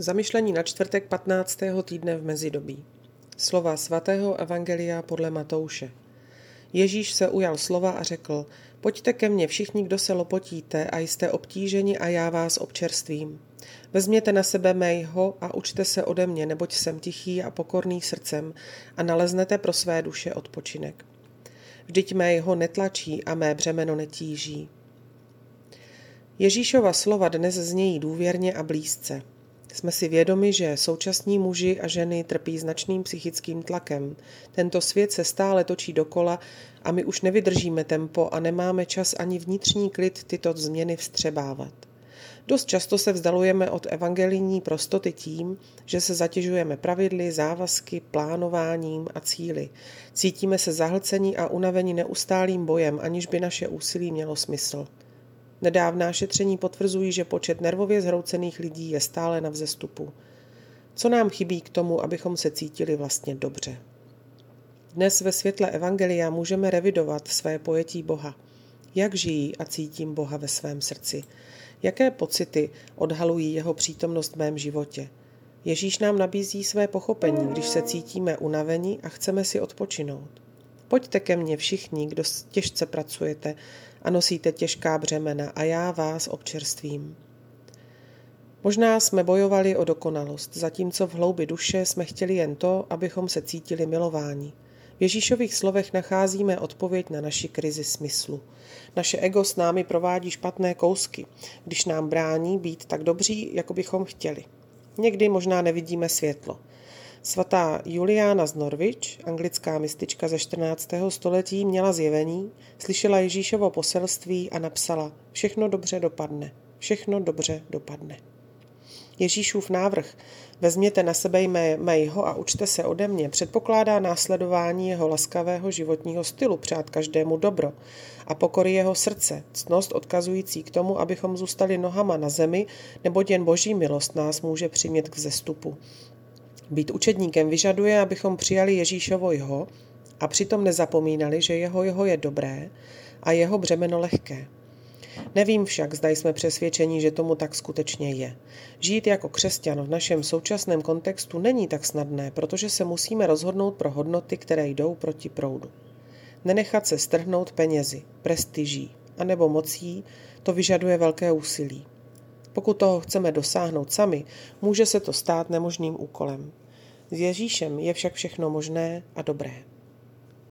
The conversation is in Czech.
Zamyšlení na čtvrtek 15. týdne v mezidobí. Slova svatého Evangelia podle Matouše. Ježíš se ujal slova a řekl, pojďte ke mně všichni, kdo se lopotíte a jste obtíženi a já vás občerstvím. Vezměte na sebe mého a učte se ode mě, neboť jsem tichý a pokorný srdcem a naleznete pro své duše odpočinek. Vždyť mého netlačí a mé břemeno netíží. Ježíšova slova dnes znějí důvěrně a blízce. Jsme si vědomi, že současní muži a ženy trpí značným psychickým tlakem. Tento svět se stále točí dokola a my už nevydržíme tempo a nemáme čas ani vnitřní klid tyto změny vstřebávat. Dost často se vzdalujeme od evangelijní prostoty tím, že se zatěžujeme pravidly, závazky, plánováním a cíly. Cítíme se zahlcení a unavení neustálým bojem, aniž by naše úsilí mělo smysl. Nedávná šetření potvrzují, že počet nervově zhroucených lidí je stále na vzestupu. Co nám chybí k tomu, abychom se cítili vlastně dobře? Dnes ve světle Evangelia můžeme revidovat své pojetí Boha. Jak žijí a cítím Boha ve svém srdci? Jaké pocity odhalují jeho přítomnost v mém životě? Ježíš nám nabízí své pochopení, když se cítíme unaveni a chceme si odpočinout. Pojďte ke mně všichni, kdo těžce pracujete a nosíte těžká břemena a já vás občerstvím. Možná jsme bojovali o dokonalost, zatímco v hloubi duše jsme chtěli jen to, abychom se cítili milováni. V Ježíšových slovech nacházíme odpověď na naši krizi smyslu. Naše ego s námi provádí špatné kousky, když nám brání být tak dobří, jako bychom chtěli. Někdy možná nevidíme světlo. Svatá Juliána z Norwich, anglická mistička ze 14. století, měla zjevení, slyšela Ježíšovo poselství a napsala Všechno dobře dopadne, všechno dobře dopadne. Ježíšův návrh Vezměte na sebe jmé, mého a učte se ode mě předpokládá následování jeho laskavého životního stylu, přát každému dobro a pokory jeho srdce, ctnost odkazující k tomu, abychom zůstali nohama na zemi, neboť jen boží milost nás může přimět k vzestupu. Být učedníkem vyžaduje, abychom přijali Ježíšovo jeho a přitom nezapomínali, že jeho jeho je dobré a jeho břemeno lehké. Nevím však, zda jsme přesvědčeni, že tomu tak skutečně je. Žít jako křesťan v našem současném kontextu není tak snadné, protože se musíme rozhodnout pro hodnoty, které jdou proti proudu. Nenechat se strhnout penězi, prestiží anebo mocí, to vyžaduje velké úsilí. Pokud toho chceme dosáhnout sami, může se to stát nemožným úkolem. S Ježíšem je však všechno možné a dobré.